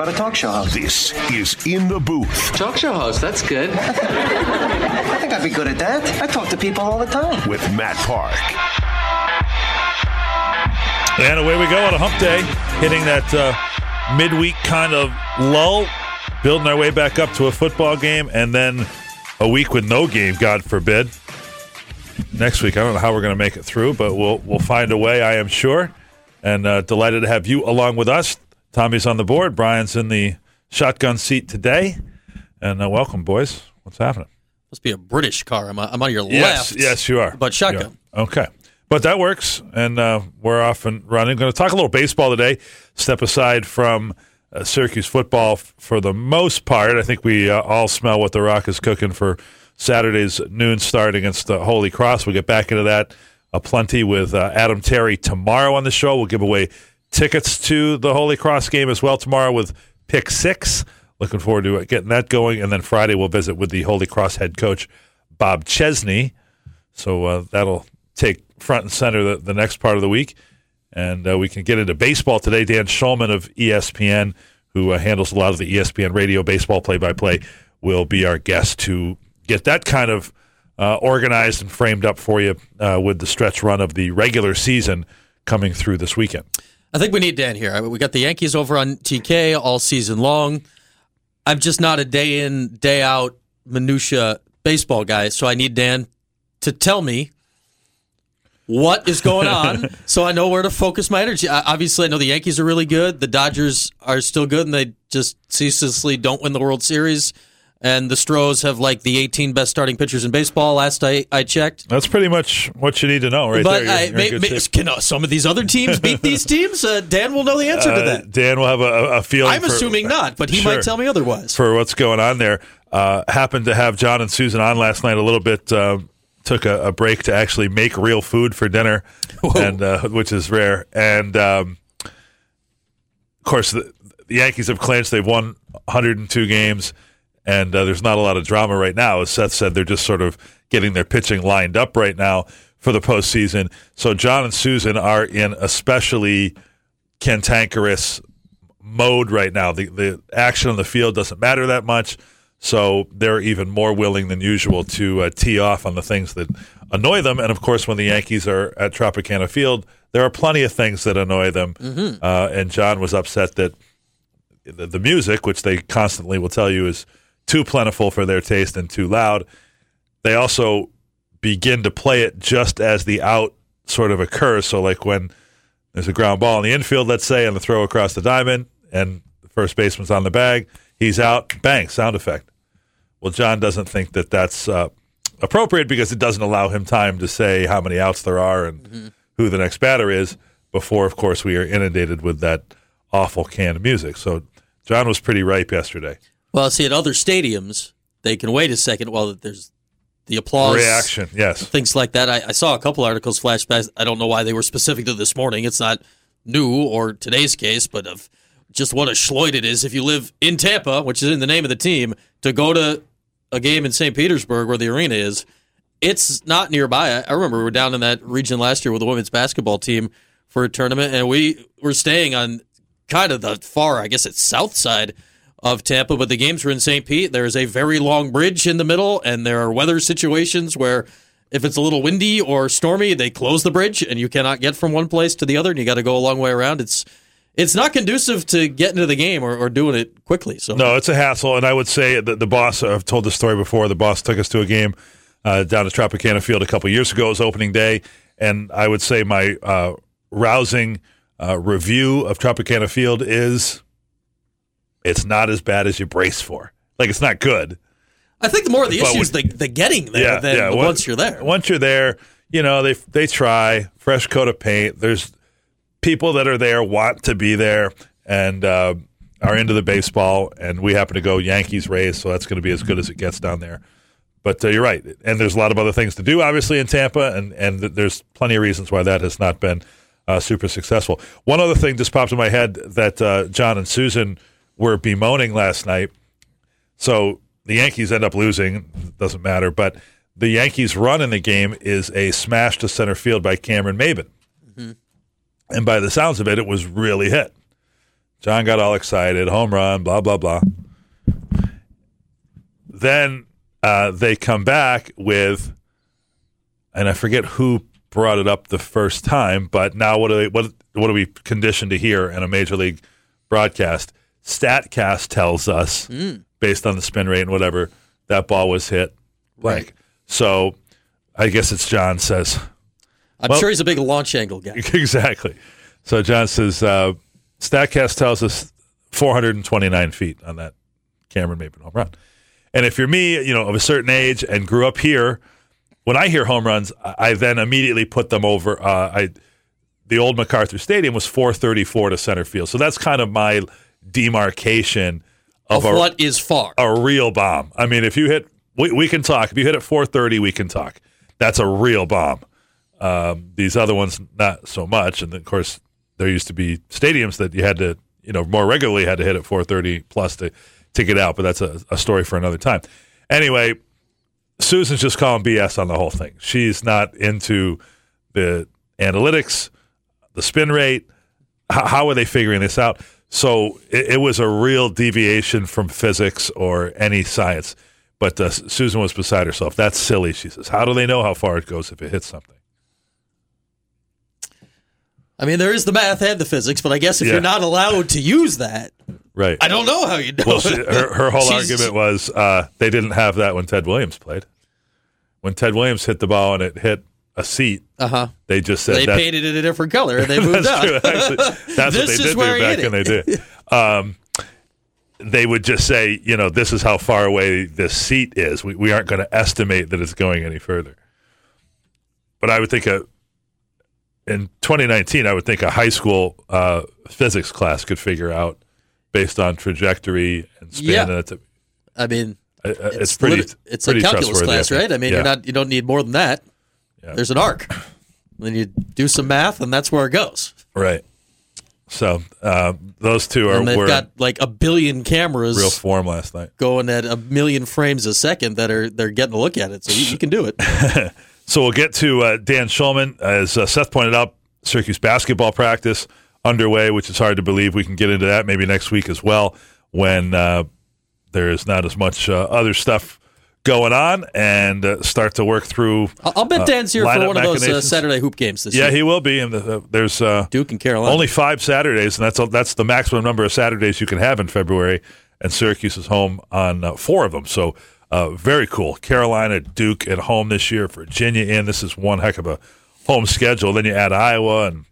What about a talk show host? This is In the Booth Talk show host, that's good. I think I'd be good at that. I talk to people all the time. with Matt Park. And away we go on a hump day, hitting that uh, midweek kind of lull, building our way back up to a football game, and then a week with no game, God forbid. Next week, I don't know how we're going to make it through, but we'll we'll find a way, I am sure. And uh, delighted to have you along with us. Tommy's on the board. Brian's in the shotgun seat today. And uh, welcome, boys. What's happening? Must be a British car. I'm, I'm on your Yes, left. yes, you are. But shotgun. Yeah. Okay. But that works, and uh, we're off and running. Going to talk a little baseball today. Step aside from uh, Syracuse football f- for the most part. I think we uh, all smell what the Rock is cooking for Saturday's noon start against uh, Holy Cross. We'll get back into that a plenty with uh, Adam Terry tomorrow on the show. We'll give away tickets to the Holy Cross game as well tomorrow with Pick Six. Looking forward to getting that going. And then Friday we'll visit with the Holy Cross head coach Bob Chesney. So uh, that'll take front and center the, the next part of the week. And uh, we can get into baseball today. Dan Shulman of ESPN, who uh, handles a lot of the ESPN radio baseball play by play, will be our guest to get that kind of uh, organized and framed up for you uh, with the stretch run of the regular season coming through this weekend. I think we need Dan here. I mean, We got the Yankees over on TK all season long. I'm just not a day in, day out minutia baseball guy, so I need Dan to tell me what is going on so I know where to focus my energy. I, obviously, I know the Yankees are really good. The Dodgers are still good, and they just ceaselessly don't win the World Series. And the Stros have like the 18 best starting pitchers in baseball. Last I, I checked, That's pretty much what you need to know, right but there. You're- I, you're may, may, can uh, some of these other teams beat these teams? Uh, Dan will know the answer to Uh, that. Dan will have a, a feeling. I'm for- assuming not, but he Sure. might tell me otherwise. for what's going on there. Uh, happened to have John and Susan on last night a little bit. Uh, took a, a break to actually make real food for dinner, and uh, which is rare. And um, of course, the, the Yankees have clinched. They've won 102 games, and uh, there's not a lot of drama right now. As Seth said, they're just sort of getting their pitching lined up right now for the postseason. So John and Susan are in especially cantankerous mode right now. The the action on the field doesn't matter that much, so they're even more willing than usual to uh, tee off on the things that annoy them. And of course, when the Yankees are at Tropicana Field, there are plenty of things that annoy them. Uh, and John was upset that the, the music, which they constantly will tell you is too plentiful for their taste and too loud, they also begin to play it just as the out sort of occurs. So, like when there's a ground ball in the infield, let's say, and the throw across the diamond, and the first baseman's on the bag, he's out, bang, sound effect. Well, John doesn't think that that's uh, appropriate because it doesn't allow him time to say how many outs there are and who the next batter is before, of course, we are inundated with that awful canned music. So, John was pretty ripe yesterday. Well, see, at other stadiums, they can wait a second while there's the applause Reaction, yes. things like that. I, I saw a couple articles flash by. I don't know why they were specific to this morning. It's not new or today's case, but of just what a schloid it is if you live in Tampa, which is in the name of the team, to go to a game in St. Petersburg where the arena is. It's not nearby. I, I remember we were down in that region last year with the women's basketball team for a tournament, and we were staying on kind of the far, I guess it's south side of Tampa, but the games were in St. Pete. There is a very long bridge in the middle, and there are weather situations where if it's a little windy or stormy, they close the bridge and you cannot get from one place to the other, and you got to go a long way around. It's it's not conducive to getting to the game or, or doing it quickly. So No, it's a hassle, and I would say that the boss. I've told this story before. The boss took us to a game uh, down at Tropicana Field a couple years ago. It was opening day, and I would say my uh, rousing uh, review of Tropicana Field is it's not as bad as you brace for. Like it's not good. I think the more of the issue is the, the getting there than the Once- once you're there. Once you're there, you know they they try fresh coat of paint. There's people that are there want to be there, and uh, are into the baseball, and we happen to go Yankees Rays, so that's going to be as good as it gets down there. But uh, you're right, and there's a lot of other things to do, obviously, in Tampa, and and there's plenty of reasons why that has not been uh, super successful. One other thing just popped in my head that uh, John and Susan were bemoaning last night. So the Yankees end up losing, doesn't matter, but the Yankees' run in the game is a smash to center field by Cameron Maybin. And by the sounds of it, it was really hit. John got all excited, home run, blah, blah, blah. Then uh, they come back with, and I forget who brought it up the first time, but now what are they, what what are we conditioned to hear in a major league broadcast? Statcast tells us, based on the spin rate and whatever, that ball was hit blank. So I guess it's John says I'm Well- sure he's a big launch angle guy. exactly. So John says uh, Statcast tells us 429 feet on that Cameron Maybin home run. And if you're me, you know, of a certain age and grew up here, when I hear home runs, I I then immediately put them over. Uh, I the old MacArthur Stadium was 434 to center field, so that's kind of my demarcation of, Of a, what is far. a real bomb. I mean, if you hit, we, we can talk. If you hit at 430, we can talk. That's a real bomb. Um, these other ones, not so much. And of course, there used to be stadiums that you had to, you know, more regularly had to hit at 430 plus to, to get out. But that's a, a story for another time. Anyway, Susan's just calling BS on the whole thing. She's not into the analytics, the spin rate. How, how are they figuring this out? So it, it was a real deviation from physics or any science. But uh, Susan was beside herself. That's silly, she says. How do they know how far it goes if it hits something? I mean, there is the math and the physics, but I guess if Yeah. you're not allowed to use that, Right. I don't know how you know. Well, she, her, her whole She's- argument was uh, they didn't have that when Ted Williams played. When Ted Williams hit the ball and it hit a seat, Uh-huh. they just said They painted it a different color and they moved That's on. true. Actually, that's what they did do back in the day. Um, they would just say, you know, this is how far away this seat is. We, we aren't going to estimate that it's going any further. But I would think a, in 2019, I would think a high school uh, physics class could figure out based on trajectory and spin. Yeah. And it's, a- I mean, uh, it's, pretty. lit- it's pretty a calculus class, right? I mean, Yeah. you're not you don't need more than that. Yeah. There's an arc. Then you do some math, and that's where it goes. right. So uh, those two are And they've got like a billion cameras real form last night. going at a million frames a second that are they're getting a look at it. So you, you can do it. So we'll get to uh, Dan Shulman. As uh, Seth pointed out, Syracuse basketball practice underway, which is hard to believe. We can get into that maybe next week as well when uh, there is not as much uh, other stuff going on and uh, start to work through. I'll, I'll bet Dan's here for one of those uh. Saturday hoop games this Yeah, year. Yeah, he will be. And the, there's uh, Duke and Carolina. only five Saturdays, and that's that's the maximum number of Saturdays you can have in February. And Syracuse is home on uh, four of them, so uh, very cool. Carolina, Duke at home this year. Virginia in. This is one heck of a home schedule. Then you add Iowa, and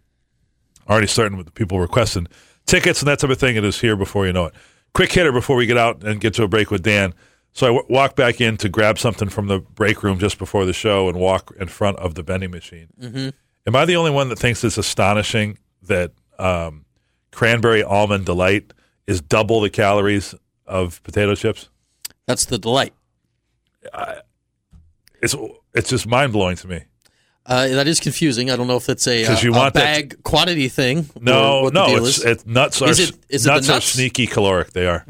already starting with the people requesting tickets and that type of thing. It is here before you know it. Quick hitter before we get out and get to a break with Dan. So I w- walk back in to grab something from the break room just before the show and walk in front of the vending machine. Mm-hmm. Am I the only one that thinks it's astonishing that um, cranberry almond delight is double the calories of potato chips? That's the delight. It's it's just mind blowing to me. Uh, that is confusing. I don't know if it's a, uh, you a want that bag quantity thing. or No, the no, it's, it's nuts are Is it- is it the nuts, are sneaky caloric. They are,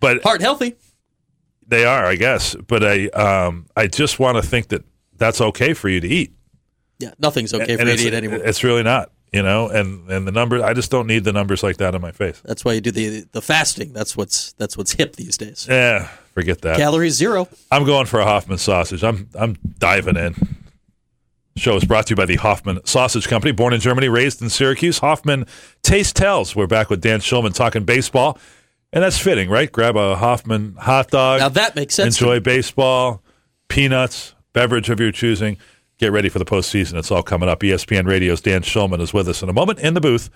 but heart healthy. They are, I guess. But I um I just want to think that that's okay for you to eat. Yeah, nothing's okay And for you to eat anymore. It's really not, you know. And and the numbers, I just don't need the numbers like that on my face. That's why you do the the fasting. That's what's that's what's hip these days. Yeah, forget that. Calories zero. I'm going for a Hoffman sausage. I'm I'm diving in. Show is brought to you by the Hoffman Sausage Company. Born in Germany, raised in Syracuse. Hoffman Taste Tells. We're back with Dan Shulman talking baseball. And that's fitting, right? Grab a Hoffman hot dog. Now that makes sense. Enjoy baseball, peanuts, beverage of your choosing. Get ready for the postseason. It's all coming up. ESPN Radio's Dan Shulman is with us in a moment in the booth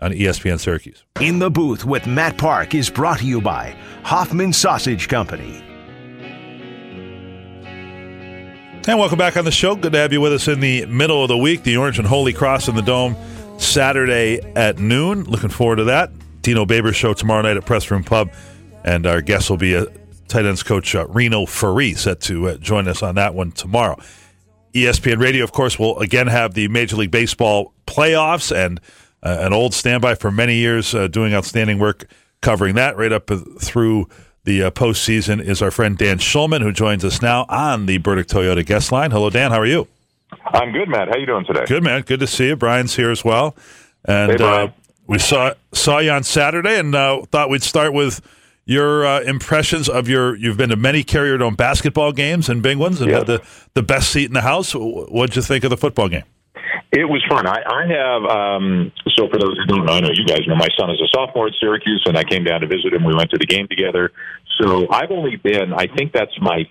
on ESPN Syracuse. In the Booth with Matt Park is brought to you by Hoffman Sausage Company. And welcome back on the show. Good to have you with us in the middle of the week. The Orange and Holy Cross in the Dome Saturday at noon. Looking forward to that. Dino Babers show tomorrow night at Press Room Pub, and our guest will be a tight ends coach uh, Reno Ferri set to uh, join us on that one tomorrow. ESPN Radio, of course, will again have the Major League Baseball playoffs and uh, an old standby for many years, uh, doing outstanding work covering that right up through the uh, postseason is our friend Dan Shulman who joins us now on the Burdick Toyota guest line. Hello, Dan. How are you? I'm good, Matt. How are you doing today? Good, man. Good to see you. Brian's here as well, and Hey, uh. We saw saw you on Saturday, and uh, thought we'd start with your uh, impressions of your. You've been to many Carrier Dome basketball games and big ones, and Yeah. had the the best seat in the house. What'd you think of the football game? It was fun. I, I have, um, so for those who don't know, I know you guys know my son is a sophomore at Syracuse, and I came down to visit him. We went to the game together. So I've only been, I think that's my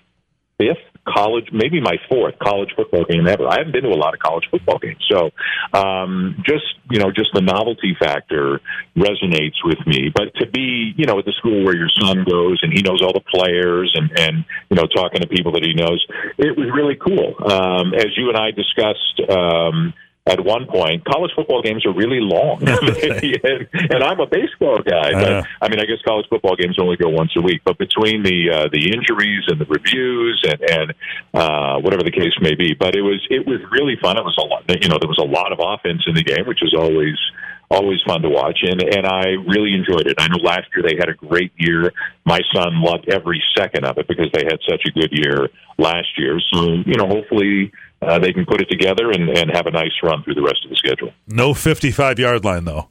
fifth college, maybe my fourth college football game ever. I haven't been to a lot of college football games. So um, just, you know, just the novelty factor resonates with me. But to be, you know, at the school where your son goes and he knows all the players and, and you know, talking to people that he knows, it was really cool. Um, as you and I discussed, um, at one point, college football games are really long, and, I'm a baseball guy. But I mean, I guess college football games only go once a week. But between the uh, the injuries and the reviews and and uh, whatever the case may be, but it was it was really fun. It was a lot. You know, there was a lot of offense in the game, which is always always fun to watch, and and I really enjoyed it. I know last year they had a great year. My son loved every second of it because they had such a good year last year. So you know, hopefully. Uh, they can put it together and, and have a nice run through the rest of the schedule. No fifty five yard line though.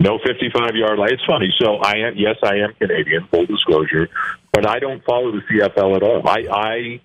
No 55 yard line. It's funny. So I am, yes, I am Canadian, full disclosure, but I don't follow the CFL at all. I, I,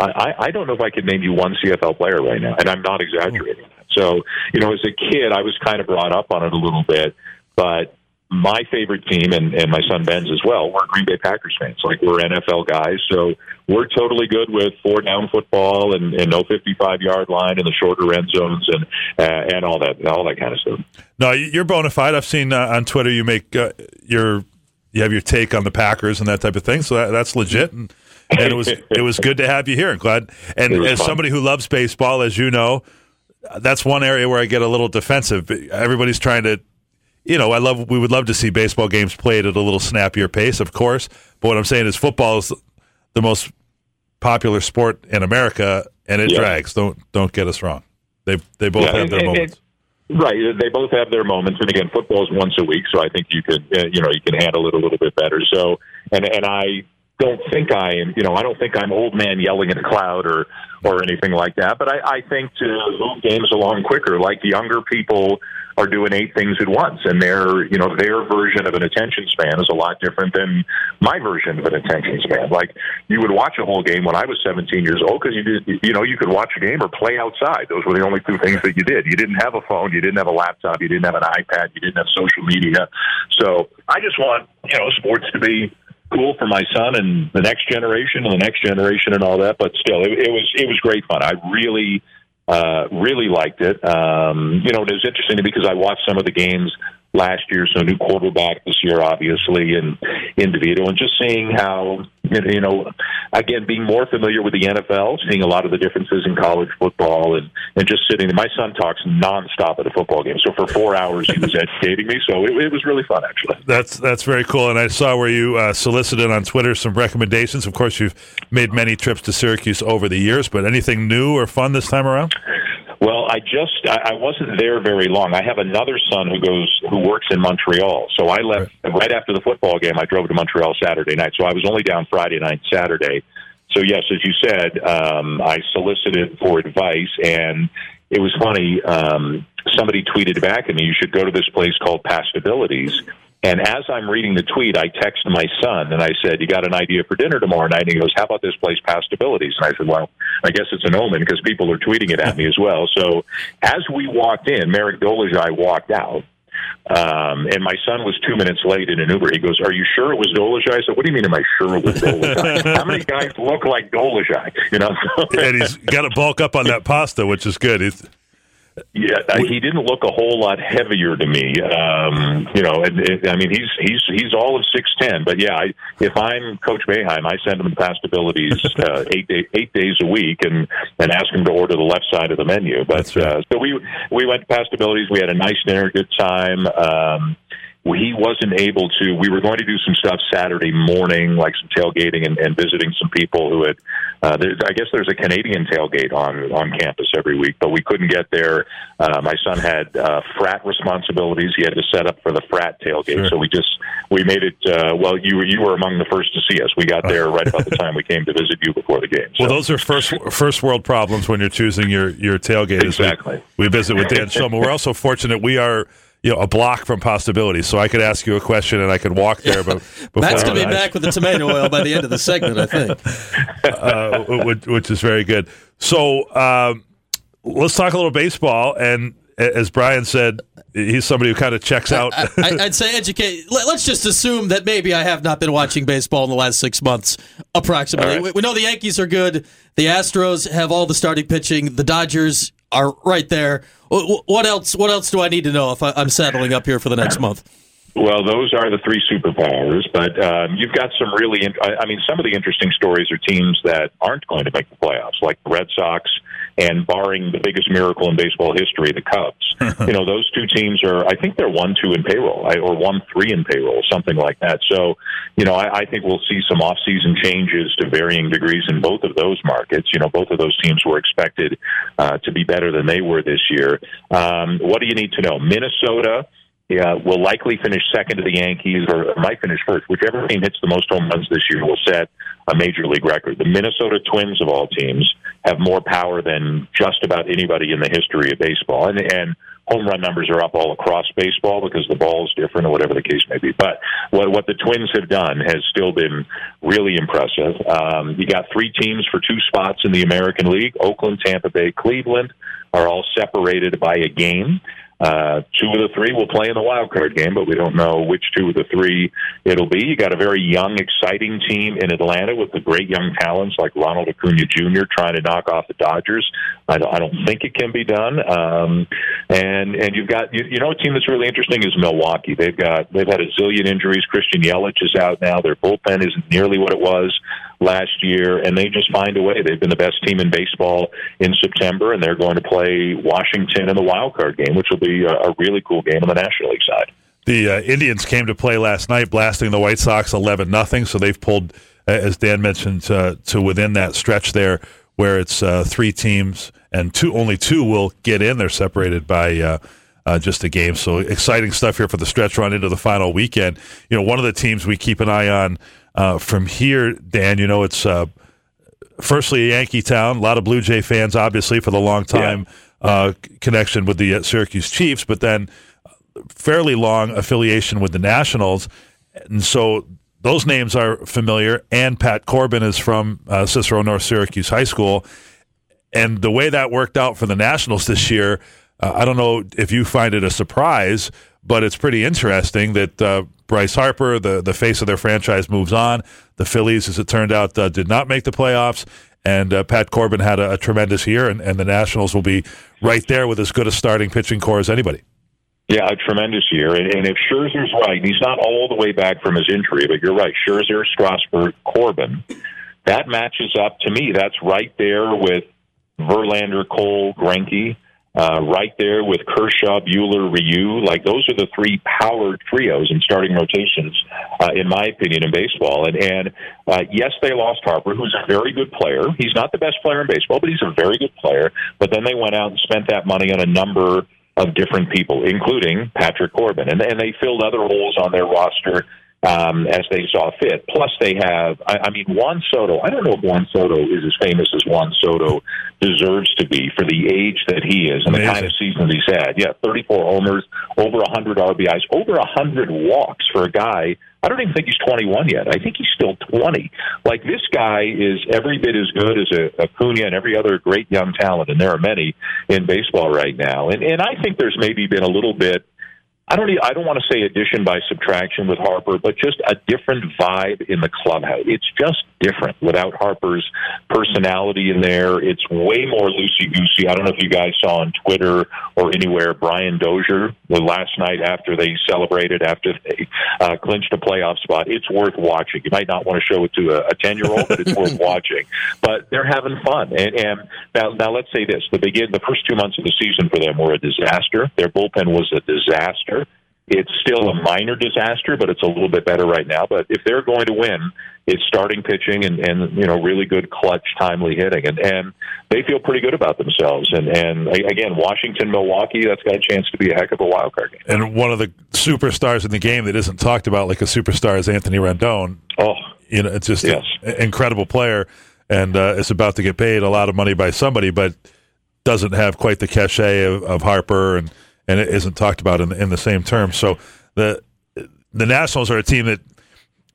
I, I don't know if I could name you one CFL player right now, and I'm not exaggerating. So, you know, as a kid, I was kind of brought up on it a little bit, but my favorite team and, and my son Ben's as well, we're Green Bay Packers fans. Like we're NFL guys, so we're totally good with four down football and, and no 55 yard line and the shorter end zones and uh, and all that all that kind of stuff. No, you're bona fide. I've seen uh, on Twitter you make uh, your you have your take on the Packers and that type of thing. So that, that's legit, and, and it was it was good to have you here. And glad. And as fun. somebody who loves baseball, as you know, that's one area where I get a little defensive. Everybody's trying to, you know, I love we would love to see baseball games played at a little snappier pace, of course. But what I'm saying is football is the most popular sport in America, and it Yeah. drags. Don't don't get us wrong. They they both Yeah, have and- their and- moments. Right, they both have their moments, and again, football is once a week, so I think you can uh, you know, you can handle it a little bit better. So, and and I don't think I am, you know, I don't think I'm old man yelling at a cloud or or anything like that. But I, I think to move games along quicker, like younger people are doing eight things at once, and their, you know, their version of an attention span is a lot different than my version of an attention span. Like you would watch a whole game when I was 17 years old because you did, you know, you could watch a game or play outside. Those were the only two things that you did. You didn't have a phone, you didn't have a laptop, you didn't have an iPad, you didn't have social media. So I just want, you know, sports to be cool for my son and the next generation and the next generation and all that. But still, it, it was it was great fun. I really uh, really liked it. Um, you know, it was interesting because I watched some of the games last year, so new quarterback this year, obviously, and in DeVito, and just seeing how you know, again, being more familiar with the NFL, seeing a lot of the differences in college football, and and just sitting. My son talks nonstop at a football game, so for four hours he was educating me. So it, it was really fun, actually. That's that's very cool, and I saw where you uh, solicited on Twitter some recommendations. Of course, you've made many trips to Syracuse over the years, but anything new or fun this time around? Well, I just I I wasn't there very long. I have another son who goes who works in Montreal. So I left right after the football game. I drove to Montreal Saturday night. So I was only down Friday night, Saturday. So yes, as you said, um, I solicited for advice, and it was funny. Um, somebody tweeted back at me, "You should go to this place called Pastabilities." And as I'm reading the tweet, I text my son and I said, "You got an idea for dinner tomorrow night?" And he goes, "How about this place, Pastabilities?" And I said, "Well, I guess it's an omen because people are tweeting it at me as well." So as we walked in, Marek Dolezaj walked out. Um, and my son was two minutes late in an Uber. He goes, "Are you sure it was Dolezaj?" I said, "What do you mean? Am I sure it was Dolezaj? How many guys look like Dolezaj? You know?" and he's got to bulk up on that pasta, which is good. He's, Yeah, he didn't look a whole lot heavier to me. Um, you know, and, and, I mean, he's he's he's all of six ten. But yeah, I, if I'm Coach Boeheim, I send him Pastabilities uh, eight day, eight days a week, and and ask him to order the left side of the menu. But right. uh, so we we went Pastabilities. We had a nice dinner, good time. Um, he wasn't able to. We were going to do some stuff Saturday morning, like some tailgating and, and visiting some people who had. Uh, there, I guess there's a Canadian tailgate on on campus every week, but we couldn't get there. Uh, my son had uh, frat responsibilities; he had to set up for the frat tailgate, Sure. so we just we made it. Uh, well, you were you were among the first to see us. We got there right about the time we came to visit you before the game. So. Well, those are first first world problems when you're choosing your your tailgate. is we- Exactly. We, visit with Dan Shulman. We're also fortunate we are you know a block from possibility, so I could ask you a question and I could walk there. But Matt's going to be I- back with the tomato oil by the end of the segment, I think. uh, which, which is very good. So um, let's talk a little baseball. And as Brian said, he's somebody who kind of checks out. I, I'd say educate. let- Let's just assume that maybe I have not been watching baseball in the last six months, approximately. Right. We, we know the Yankees are good. The Astros have all the starting pitching. The Dodgers are right there. Wh- wh- What else? What else do I need to know if I, I'm settling up here for the next month? Well, those are the three superpowers, but um, you've got some really. In- I I mean, some of the interesting stories are teams that aren't going to make the playoffs, like the Red Sox, and barring the biggest miracle in baseball history, the Cubs. you know, those two teams are. I think they're one two in payroll, I- or one three in payroll, something like that. So, you know, I, I think we'll see some off-season changes to varying degrees in both of those markets. You know, both of those teams were expected uh, to be better than they were this year. Um, what do you need to know? Minnesota yeah, will likely finish second to the Yankees or might finish first. Whichever team hits the most home runs this year will set a major league record. The Minnesota Twins of all teams have more power than just about anybody in the history of baseball. And, and home run numbers are up all across baseball because the ball's different or whatever the case may be. But what, what the Twins have done has still been really impressive. Um, you got three teams for two spots in the American League. Oakland, Tampa Bay, Cleveland are all separated by a game. Uh, two of the three will play in the wild card game, but we don't know which two of the three it'll be. You got a very young, exciting team in Atlanta with the great young talents like Ronald Acuna Jr. trying to knock off the Dodgers. I don't, I don't think it can be done. Um, and and you've got you, you know a team that's really interesting is Milwaukee. They've got they've had a zillion injuries. Christian Yelich is out now. Their bullpen isn't nearly what it was last year, and they just find a way. They've been the best team in baseball in September, and they're going to play Washington in the wild card game, which will be a, a really cool game on the National League side. The uh, Indians came to play last night, blasting the White Sox eleven nothing. So they've pulled, as Dan mentioned, uh, to within that stretch there, where it's uh, three teams and two only two will get in. They're separated by uh, uh, just a game. So exciting stuff here for the stretch run into the final weekend. You know, one of the teams we keep an eye on uh, from here, Dan. You know, it's uh, firstly a Yankee town. A lot of Blue Jay fans, obviously, for the long time uh, connection with the uh, Syracuse Chiefs, but then fairly long affiliation with the Nationals, and so those names are familiar. And Pat Corbin is from uh, Cicero North Syracuse High School, and the way that worked out for the Nationals this year, uh, I don't know if you find it a surprise, but it's pretty interesting that uh, Bryce Harper, the the face of their franchise, moves on. The Phillies, as it turned out, uh, did not make the playoffs. And uh, Pat Corbin had a, a tremendous year, and, and the Nationals will be right there with as good a starting pitching core as anybody. Yeah, a tremendous year. And, and if Scherzer's right, and he's not all the way back from his injury, but you're right. Scherzer, Strasburg, Corbin, that matches up to me. That's right there with Verlander, Cole, Greinke, uh, right there with Kershaw, Buehler, Ryu. Like those are the three powered trios in starting rotations, uh, in my opinion, in baseball. And and uh, yes, they lost Harper, who's a very good player. He's not the best player in baseball, but he's a very good player. But then they went out and spent that money on a number of different people, including Patrick Corbin, and and they filled other holes on their roster um, as they saw fit. Plus, they have, I, I mean, Juan Soto. I don't know if Juan Soto is as famous as Juan Soto deserves to be for the age that he is and the kind of seasons he's had. Yeah, 34 homers, over 100 RBIs, over 100 walks for a guy. I don't even think he's 21 yet. I think he's still 20. Like this guy is every bit as good as a Acuna and every other great young talent, and there are many in baseball right now. And and I think there's maybe been a little bit I don't. I don't want to say addition by subtraction with Harper, but just a different vibe in the clubhouse. It's just different without Harper's personality in there. It's way more loosey goosey. I don't know if you guys saw on Twitter or anywhere Brian Dozier the last night after they celebrated after they uh, clinched a playoff spot. It's worth watching. You might not want to show it to a ten year old, but it's worth watching. But they're having fun. And, and now, now let's say this: the begin the first two months of the season for them were a disaster. Their bullpen was a disaster. It's still a minor disaster, but it's a little bit better right now. But if they're going to win, it's starting pitching and, and you know really good clutch, timely hitting, and and they feel pretty good about themselves. And and again, Washington, Milwaukee, that's got a chance to be a heck of a wild card game. And one of the superstars in the game that isn't talked about like a superstar is Anthony Rendon. Oh, you know, it's just Yes. an incredible player, and uh, is about to get paid a lot of money by somebody, but doesn't have quite the cachet of, of Harper, and and it isn't talked about in, in the same terms. So the the Nationals are a team that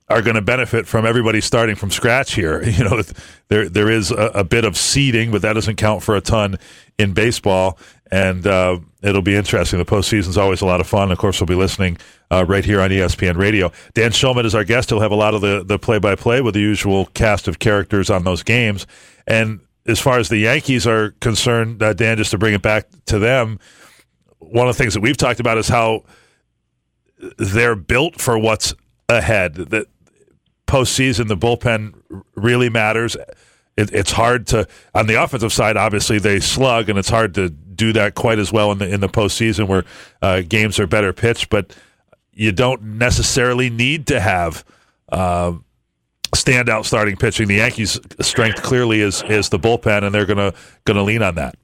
are going to benefit from everybody starting from scratch here. You know, there there is a, a bit of seeding, but that doesn't count for a ton in baseball, and uh, it'll be interesting. The postseason is always a lot of fun. Of course, we'll be listening uh, right here on ESPN Radio. Dan Shulman is our guest. He'll have a lot of the the play by play with the usual cast of characters on those games. And as far as the Yankees are concerned, uh, Dan, just to bring it back to them, one of the things that we've talked about is how they're built for what's ahead. That postseason, the bullpen really matters. It, it's hard to on the offensive side. Obviously, they slug, and it's hard to do that quite as well in the in the postseason where uh, games are better pitched. But you don't necessarily need to have uh, standout starting pitching. The Yankees' strength clearly is is the bullpen, and they're gonna gonna lean on that.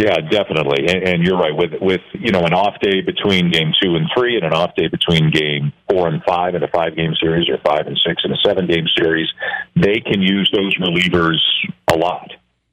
Yeah, definitely, and, and you're right. With with you know an off day between game two and three, and an off day between game four and five in a five game series, or five and six in a seven game series, they can use those relievers a lot.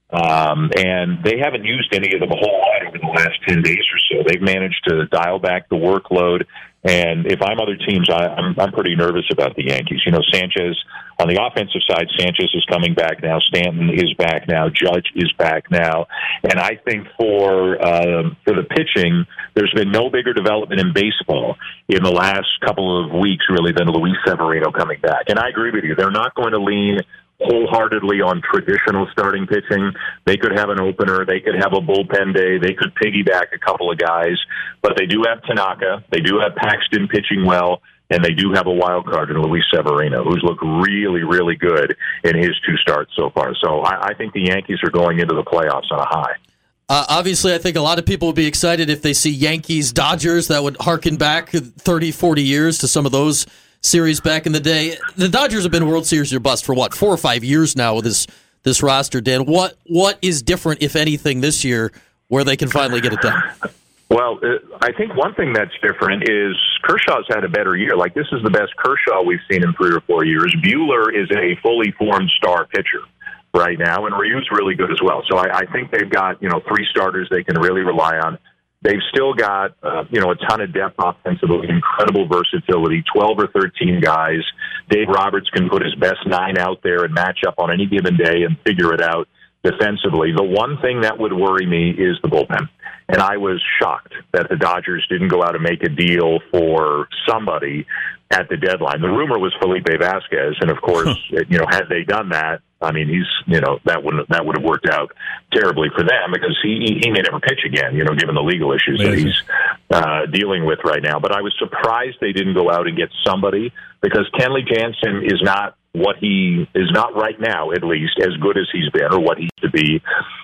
Um, and they haven't used any of them a whole lot over the last 10 days or so. They've managed to dial back the workload. And if I'm other teams, I, I'm, I'm pretty nervous about the Yankees. You know, Sanchez, on the offensive side, Sanchez is coming back now. Stanton is back now. Judge is back now. And I think for, um, for the pitching, there's been no bigger development in baseball in the last couple of weeks, really, than Luis Severino coming back. And I agree with you. They're not going to lean wholeheartedly on traditional starting pitching. They could have an opener, they could have a bullpen day, they could piggyback a couple of guys, but they do have Tanaka, they do have Paxton pitching well, and they do have a wild card in Luis Severino, who's looked really, really good in his two starts so far. So I, I think the Yankees are going into the playoffs on a high. Uh, obviously, I think a lot of people would be excited if they see Yankees Dodgers. That would harken back 30, 40 years to some of those series back in the day. The Dodgers have been World Series or bust for what four or five years now with this this roster. Dan, what what is different, if anything, this year where they can finally get it done? Well, uh, I think one thing that's different is Kershaw's had a better year. Like this is the best Kershaw we've seen in three or four years. Buehler is a fully formed star pitcher right now, and Ryu's really good as well. So I, I think they've got you know three starters they can really rely on. They've still got uh, you know a ton of depth offensively, incredible versatility, twelve or thirteen guys. Dave Roberts can put his best nine out there and match up on any given day and figure it out defensively. The one thing that would worry me is the bullpen. And I was shocked that the Dodgers didn't go out and make a deal for somebody at the deadline. The rumor was Felipe Vasquez, and of course, you know, had they done that, I mean, he's you know that would that would have worked out terribly for them because he he may never pitch again. You know, given the legal issues that he's uh, dealing with right now. But I was surprised they didn't go out and get somebody because Kenley Jansen is not what he is not right now, at least as good as he's been or what he used to be.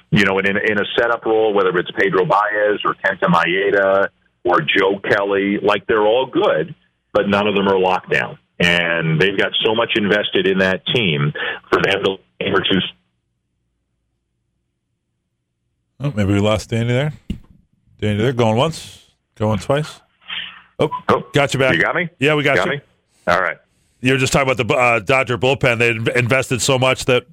You know, and in in a setup role, whether it's Pedro Baez or Kenta Maeda or Joe Kelly, like they're all good, but none of them are locked down. And they've got so much invested in that team for them to game or two. Oh, maybe we lost Danny there. Danny there, going once, going twice. Oh, Oh, got you back. You got me? Yeah, we got, Got you. me? All right. You were just talking about the uh, Dodger bullpen. They invested so much that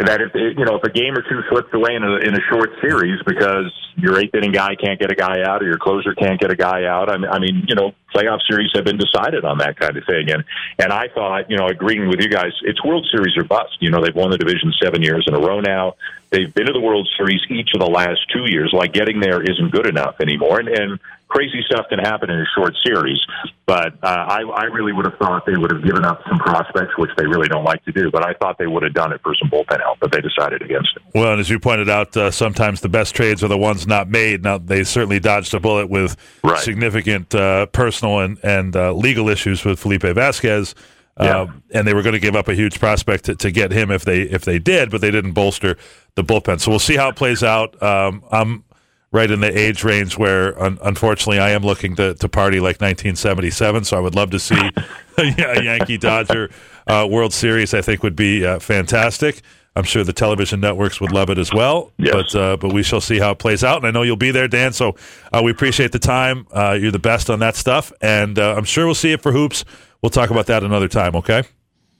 that if you know if a game or two slips away in a in a short series because your eighth inning guy can't get a guy out or your closer can't get a guy out. I mean, I mean, you know, playoff series have been decided on that kind of thing. And and I thought, you know, agreeing with you guys, it's World Series or bust. You know, they've won the division seven years in a row now. They've been to the World Series each of the last two years. Like getting there isn't good enough anymore. And, and crazy stuff can happen in a short series. But uh, I, I really would have thought they would have given up some prospects, which they really don't like to do. But I thought they would have done it for some bullpen help, but they decided against it. Well, and as you pointed out, uh, sometimes the best trades are the ones not made. Now they certainly dodged a bullet with Right. significant uh, personal and and uh, legal issues with Felipe Vasquez, Yeah. Um, and they were going to give up a huge prospect to, to get him if they if they did, but they didn't bolster the bullpen. So we'll see how it plays out. Um, I'm right in the age range where, un- unfortunately, I am looking to, to party like 1977. So I would love to see a Yankee Dodger uh, World Series. I think would be uh, fantastic. I'm sure the television networks would love it as well. Yes. But uh, but we shall see how it plays out. And I know you'll be there, Dan. So uh, we appreciate the time. Uh, you're the best on that stuff, and uh, I'm sure we'll see it for hoops. We'll talk about that another time. Okay.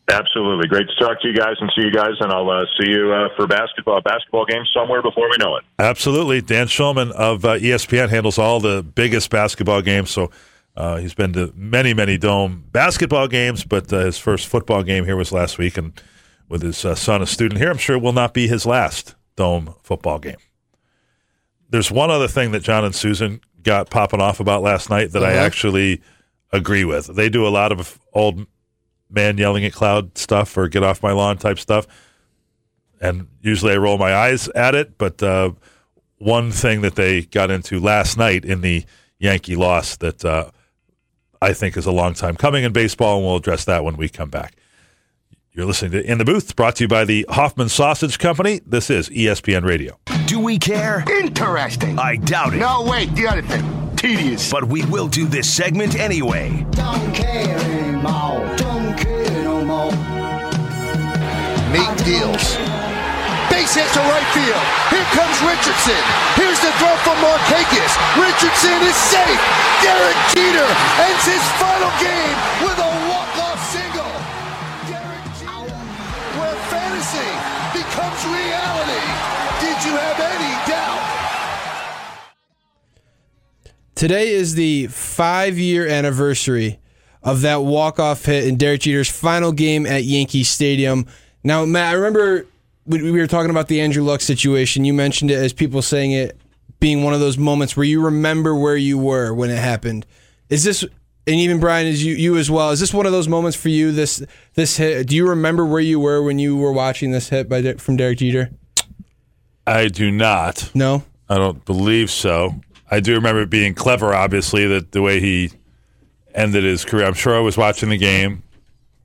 Absolutely. Great to talk to you guys and see you guys, and I'll uh, see you uh, for basketball basketball games somewhere before we know it. Absolutely. Dan Shulman of uh, ESPN handles all the biggest basketball games. So uh, he's been to many, many Dome basketball games, but uh, his first football game here was last week. And with his uh, son, a student here, I'm sure it will not be his last Dome football game. There's one other thing that John and Susan got popping off about last night that I Uh-huh. actually agree with. They do a lot of old man yelling at cloud stuff or get off my lawn type stuff and usually I roll my eyes at it. But uh, one thing that they got into last night in the Yankee loss that uh, I think is a long time coming in baseball, and we'll address that when we come back. You're listening to In the Booth, brought to you by the Hoffman Sausage Company. This is ESPN Radio. Do we care? Interesting. I doubt it. No, wait, the other thing. Tedious. But we will do this segment anyway. Don't care anymore. Don't care no more. Make deals. Base hit to right field. Here comes Richardson. Here's the throw from Markakis. Richardson is safe. Derek Jeter ends his final game with a Today is the five year anniversary of that walk off hit in Derek Jeter's final game at Yankee Stadium. Now, Matt, I remember we we were talking about the Andrew Luck situation. You mentioned it as people saying it being one of those moments where you remember where you were when it happened. Is this, and even Brian, is you you as well? Is this one of those moments for you? This this hit. Do you remember where you were when you were watching this hit by from Derek Jeter? I do not. No. I don't believe so. I do remember it being clever, obviously, that the way he ended his career. I'm sure I was watching the game,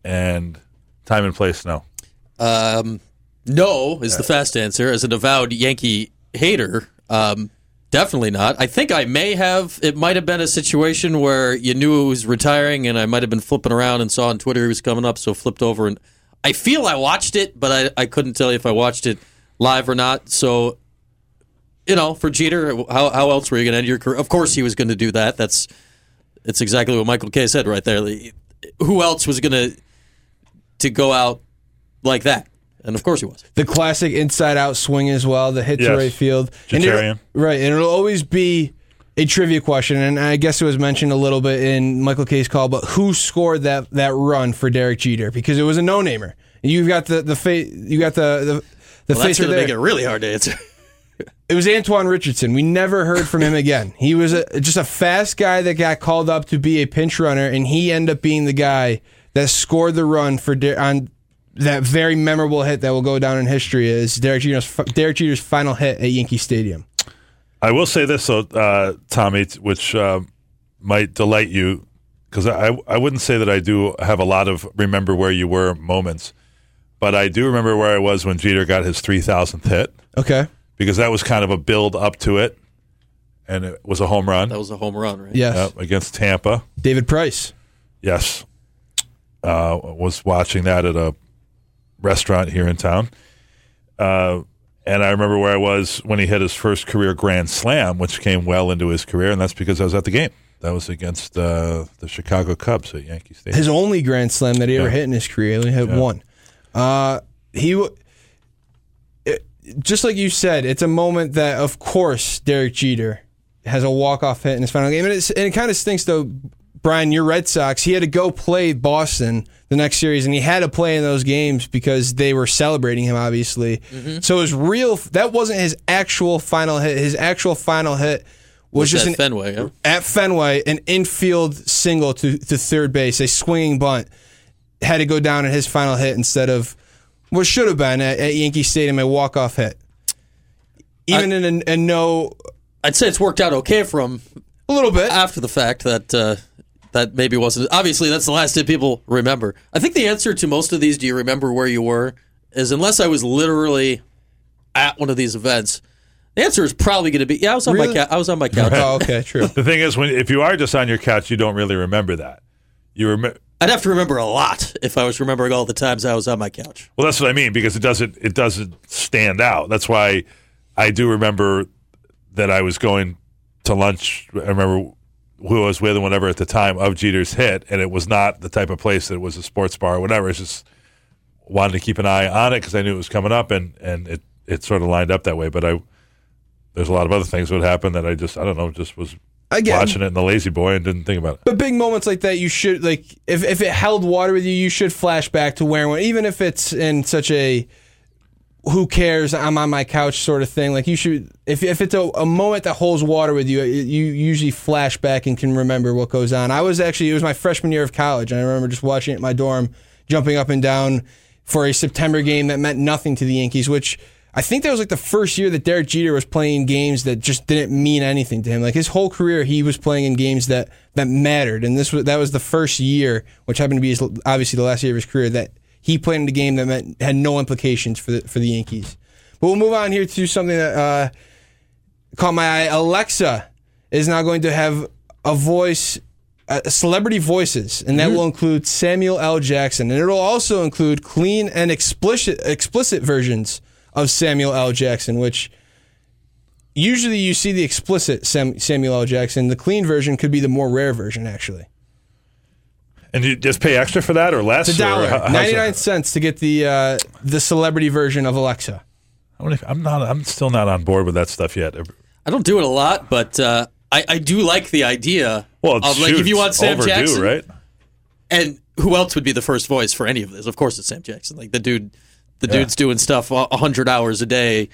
and time and place, no. Um, no is the fast answer. As an avowed Yankee hater, um, definitely not. I think I may have. It might have been a situation where you knew he was retiring, and I might have been flipping around and saw on Twitter he was coming up, so flipped over and I feel I watched it, but I, I couldn't tell you if I watched it live or not. So, you know, for Jeter, how how else were you going to end your career? Of course, he was going to do that. That's it's exactly what Michael Kay said right there. Who else was going to to go out like that? And of course he was. the classic inside out swing as well, the hit to right field. And it'll- right, and it'll always be a trivia question, and I guess it was mentioned a little bit in Michael Kay's call, but who scored that that run for Derek Jeter? Because it was a no namer. You've got the the face, you got the the, the Well, that's face right going to make it really hard to answer. It was Antoine Richardson. We never heard from him again. He was a, just a fast guy that got called up to be a pinch runner, and he ended up being the guy that scored the run for Der- on that very memorable hit that will go down in history as Derek Jeter's Derek Jeter's final hit at Yankee Stadium. I will say this, though, uh, Tommy, which uh, might delight you, because I, I wouldn't say that I do have a lot of remember where you were moments, but I do remember where I was when Jeter got his 3,000th hit, Okay. Because that was kind of a build up to it, and it was a home run That was a home run, right? Yes. Yep, against Tampa. David Price. Yes. Uh, was watching that at a restaurant here in town. Uh, and I remember where I was when he hit his first career grand slam, which came well into his career, and that's because I was at the game. That was against uh, the Chicago Cubs at Yankee Stadium. His only grand slam that he ever hit in his career. He only hit one. Uh, he, w- it, just like you said, it's a moment that, of course, Derek Jeter has a walk off hit in his final game, and, it's, and it kind of stinks though. Brian, your Red Sox, he had to go play Boston the next series, and he had to play in those games because they were celebrating him, obviously. Mm-hmm. So his real that wasn't his actual final hit. His actual final hit was, Was just at an Fenway, yeah? at Fenway, an infield single to, to third base, a swinging bunt, had to go down in his final hit instead of what should have been at, at Yankee Stadium a walk off hit. Even in a, a no, I'd say it's worked out okay for him a little bit. after the fact that uh, that maybe wasn't. Obviously, that's the last hit people remember. I think the answer to most of these, do you remember where you were, is unless I was literally at one of these events, The answer is probably going to be yeah. I was on Really? my couch. I was on my couch. Oh, okay, true. The thing is, when if you are just on your couch, you don't really remember that. You remember. I'd have to remember a lot if I was remembering all the times I was on my couch. Well, that's what I mean because it doesn't it doesn't stand out. That's why I do remember that I was going to lunch. I remember who I was with and whatever at the time of Jeter's hit, and it was not the type of place that was a sports bar or whatever. It's just wanted to keep an eye on it because I knew it was coming up, and and it it sort of lined up that way. But I there's a lot of other things that would happen that I just I don't know just was Again. watching it in the lazy boy and didn't think about it. But big moments like that, you should like if if it held water with you, you should flash back to wearing one, even if it's in such a who cares, I'm on my couch sort of thing. Like you should, if if it's a, a moment that holds water with you, you usually flash back and can remember what goes on. I was actually it was my freshman year of college, and I remember just watching it in my dorm, jumping up and down for a September game that meant nothing to the Yankees, which. I think that was like the first year that Derek Jeter was playing games that just didn't mean anything to him. Like his whole career, he was playing in games that that mattered, and this was that was the first year, which happened to be his, obviously the last year of his career, that he played in a game that meant had no implications for the for the Yankees. But we'll move on here to something that uh, caught my eye. Alexa is now going to have a voice, uh, celebrity voices, and that will include Samuel L. Jackson, and it'll also include clean and explicit explicit versions of Samuel L. Jackson, which usually you see the explicit Sam, Samuel L. Jackson. The clean version could be the more rare version, actually. And you just pay extra for that or less? It's a dollar, how- how's ninety that? nine cents to get the uh, the celebrity version of Alexa. I wonder if- I'm not. I'm still not on board with that stuff yet. I don't do it a lot, but uh, I, I do like the idea Well, it's of like if you want Sam overdue, Jackson, right? and who else would be the first voice for any of this? Of course, it's Sam Jackson. Like the dude, the dude's doing stuff a hundred hours a day,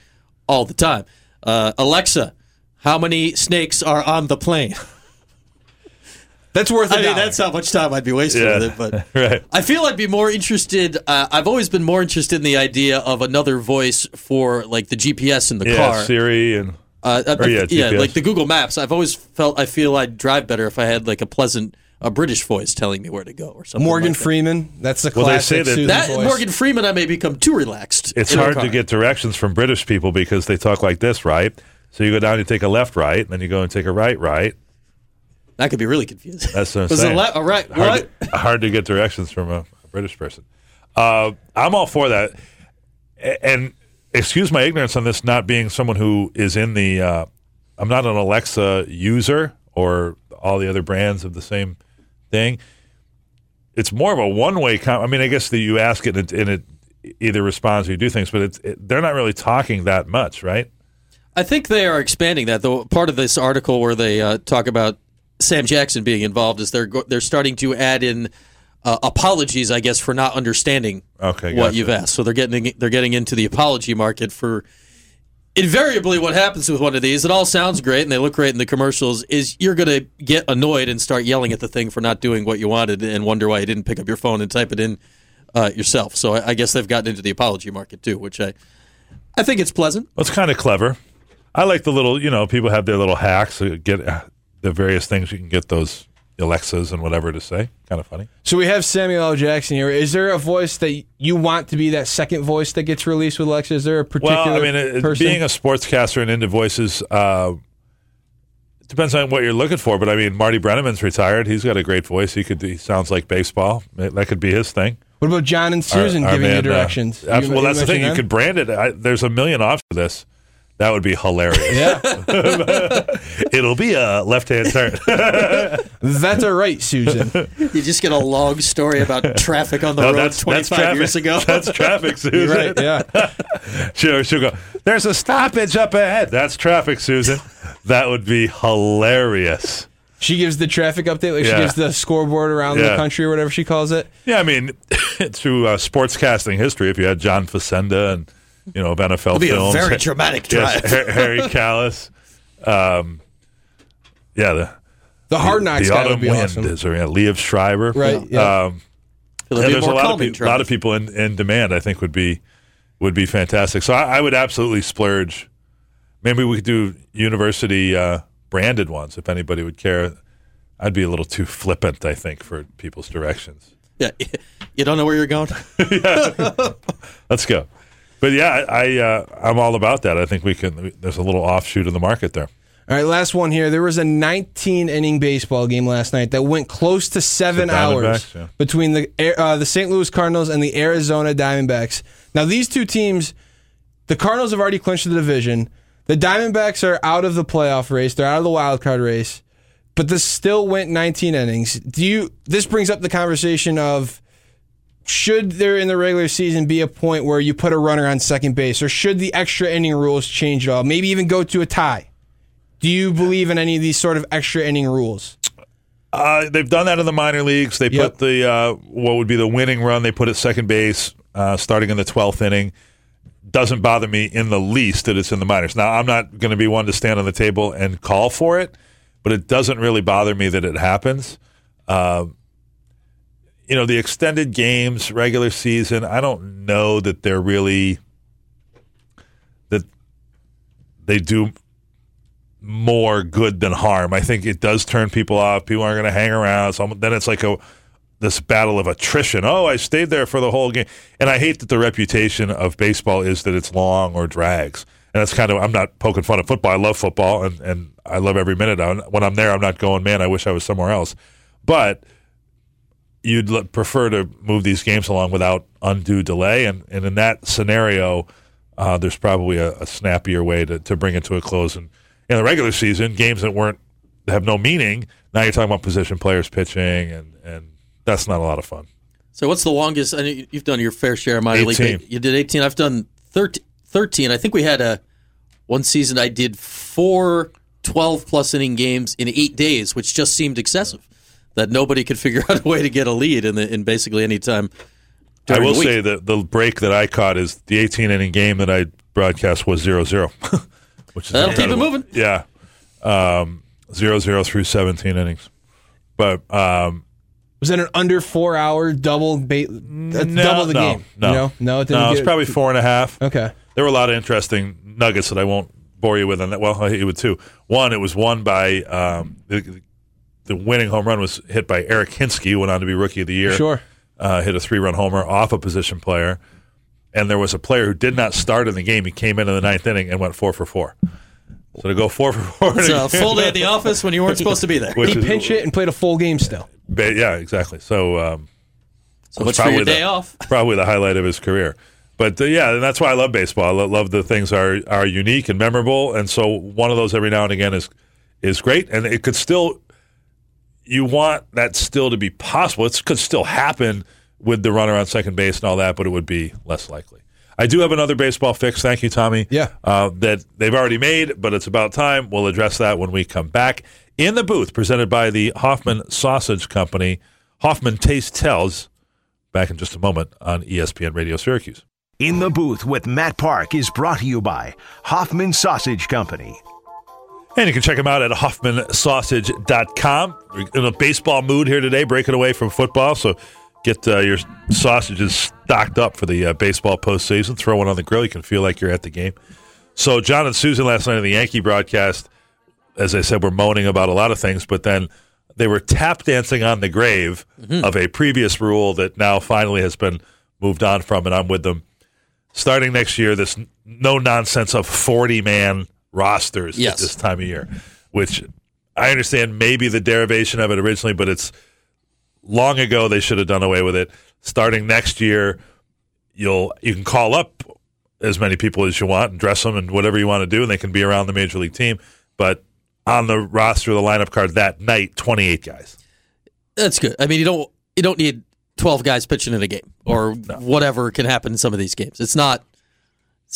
all the time. Uh, Alexa, how many snakes are on the plane? That's worth. I mean, that's how much time I'd be wasting Yeah. with it. But Right. I feel I'd be more interested. Uh, I've always been more interested in the idea of another voice for like the GPS in the Yeah, car. Siri and Uh, uh, yeah, GPS. like the Google Maps. I've always felt I feel I'd drive better if I had like a pleasant, a British voice telling me where to go or something. Morgan like that. Freeman. That's the Well, they classic say that- That voice. Morgan Freeman, I may become too relaxed. it's hard to get directions from British people because they talk like this, right? So you go down, you take a left, right, and then you go and take a right, right. That could be really confusing. That's what I'm saying. it le- all right? hard What? To, hard to get directions from a, a British person. Uh, I'm all for that. And excuse my ignorance on this, not being someone who is in the. Uh, I'm not an Alexa user or all the other brands of the same thing. It's more of a one way. Com- I mean, I guess that you ask it and it, and it either responds or you do things, but it's it, they're not really talking that much, right? I think they are expanding that. Though part of this article where they uh, talk about Sam Jackson being involved is they're go- they're starting to add in uh, apologies, I guess, for not understanding Okay, what gotcha. you've asked. So they're getting they're getting into the apology market for. Invariably, what happens with one of these, it all sounds great and they look great in the commercials, is you're going to get annoyed and start yelling at the thing for not doing what you wanted and wonder why you didn't pick up your phone and type it in uh, yourself. So I, I guess they've gotten into the apology market too, which I, I think it's pleasant. Well, it's kind of clever. I like the little, you know, people have their little hacks. To get the various things you can get those Alexas and whatever to say. Kind of funny. So we have Samuel L. Jackson here. Is there a voice that you want to be that second voice that gets released with Alexa? Is there a particular Well, I mean, it, person? being a sportscaster and into voices uh, it depends on what you're looking for. But I mean, Marty Brennaman's retired. He's got a great voice. He could. He sounds like baseball. That could be his thing. what about John and Suzyn Our- our giving man, uh, directions? abs- You- well, you that's the thing. mentioned You them? could brand it. I, there's a million options for this. That would be hilarious. Yeah, It'll be a left hand turn. that's all right, Suzyn. You just get a long story about traffic on the No, road that's, 25 that's years ago. That's traffic, Suzyn. right? Yeah. She'll, she'll go, there's a stoppage up ahead. That's traffic, Suzyn. That would be hilarious. She gives the traffic update, like Yeah. she gives the scoreboard around the country or whatever she calls it. Yeah, I mean, through uh, sportscasting history, if you had John Facenda and, you know, of NFL It'll be a very dramatic drive. Har- Harry Kalas. Um, yeah, the, The Hard Knocks the guy autumn would be wind awesome. is, or yeah, Liev Schreiber. Right, yeah. Um, be there's a lot of, calming peop- lot of people in, in demand. I think would be would be fantastic. So I, I would absolutely splurge. Maybe we could do university uh, branded ones if anybody would care. I'd be a little too flippant, I think, for people's directions. Yeah, you don't know where you're going. Let's go. But yeah, I uh, I'm all about that. I think we can. There's a little offshoot in the market there. All right, last one here. There was a 19 inning baseball game last night that went close to seven hours yeah. between the uh, the St. Louis Cardinals and the Arizona Diamondbacks. Now, these two teams, the Cardinals have already clinched the division. The Diamondbacks are out of the playoff race. They're out of the wild card race. But this still went 19 innings. Do you? This brings up the conversation of should there in the regular season be a point where you put a runner on second base, or should the extra inning rules change at all? Maybe even go to a tie. Do you believe in any of these sort of extra inning rules? Uh, they've done that in the minor leagues. They Yep. put the uh, what would be the winning run. They put at second base, uh, starting in the twelfth inning. Doesn't bother me in the least that it's in the minors. Now I'm not going to be one to stand on the table and call for it, but it doesn't really bother me that it happens. Uh, you know, the extended games, regular season. I don't know that they're really that they do more good than harm. I think it does turn people off. People aren't going to hang around. So then it's like a this battle of attrition. Oh, I stayed there for the whole game, and I hate that the reputation of baseball is that it's long or drags. And that's kind of I'm not poking fun at football. I love football, and and I love every minute. When I'm there, I'm not going, man. I wish I was somewhere else. But you'd l- prefer to move these games along without undue delay, and and in that scenario, uh, there's probably a, a snappier way to, to bring it to a close. And in the regular season, games that weren't have no meaning. Now you're talking about position players pitching, and and that's not a lot of fun. So what's the longest? I you- you've done your fair share of minor league. 18. but You did 18. I've done 13, 13. I think we had a one season. I did four 12 plus inning games in eight days, which just seemed excessive. That nobody could figure out a way to get a lead in the, in basically any time. I will the week. say that the break that I caught is the 18 inning game that I broadcast was 0 0, which is That'll keep it moving. Yeah. Um, 0 0 through 17 innings. But um, Was that an under four hour double? Ba- that's no, double the no, game. No, You know? no, it didn't no, it's get- probably four and a half. Okay. There were a lot of interesting nuggets that I won't bore you with on that. Well, I hit you with two. One, it was won by um, the, the winning home run was hit by Eric Hinske, who went on to be rookie of the year. Sure. Uh, hit a three run homer off a position player. And there was a player who did not start in the game. He came in in the ninth inning and went four for four. So to go four for four. It's a a full day at the office when you weren't supposed to be there. Which He pinch it and played a full game still. Ba- yeah, exactly. So, um, So was much for your probably day the- off. Probably the highlight of his career. But uh, yeah, and that's why I love baseball. I love the things are are unique and memorable, and so one of those every now and again is is great, and it could still. You want that still to be possible. It could still happen with the runner on second base and all that, but it would be less likely. I do have another baseball fix. Thank you, Tommy. Yeah. Uh, that they've already made, but it's about time. We'll address that when we come back in the booth, presented by the Hoffman Sausage Company. Hoffman Taste Tells. Back in just a moment on ESPN Radio Syracuse. In the Booth with Matt Park is brought to you by Hoffman Sausage Company. And you can check them out at HoffmanSausage.com. We're in a baseball mood here today, breaking away from football. So get uh, your sausages stocked up for the uh, baseball postseason. Throw one on the grill. You can feel like you're at the game. So John and Suzyn last night in the Yankee broadcast, as I said, were moaning about a lot of things, but then they were tap dancing on the grave of a previous rule that now finally has been moved on from, and I'm with them. Starting next year, this no nonsense of 40 man rosters Yes. at this time of year, which I understand maybe the derivation of it originally, but it's long ago they should have done away with it. Starting next year, you'll you can call up as many people as you want and dress them and whatever you want to do, and they can be around the major league team. But on the roster, the lineup card that night, twenty eight guys. That's good. I mean, you don't you don't need twelve guys pitching in a game or whatever can happen in some of these games. It's not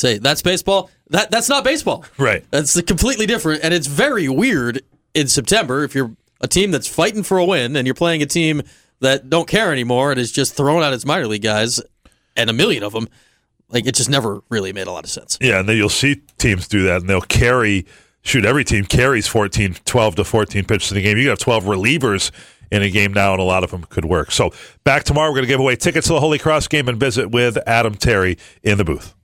say that's baseball. That that's not baseball. Right. That's completely different, and it's very weird in September if you're a team that's fighting for a win and you're playing a team that don't care anymore and is just throwing out its minor league guys and a million of them. Like it just never really made a lot of sense. Yeah, and then you'll see teams do that, and they'll carry. Shoot, every team carries 14, 12 to 14 pitches in the game. You have 12 relievers in a game now, and a lot of them could work. So back tomorrow, we're going to give away tickets to the Holy Cross game and visit with Adam Terry in the booth.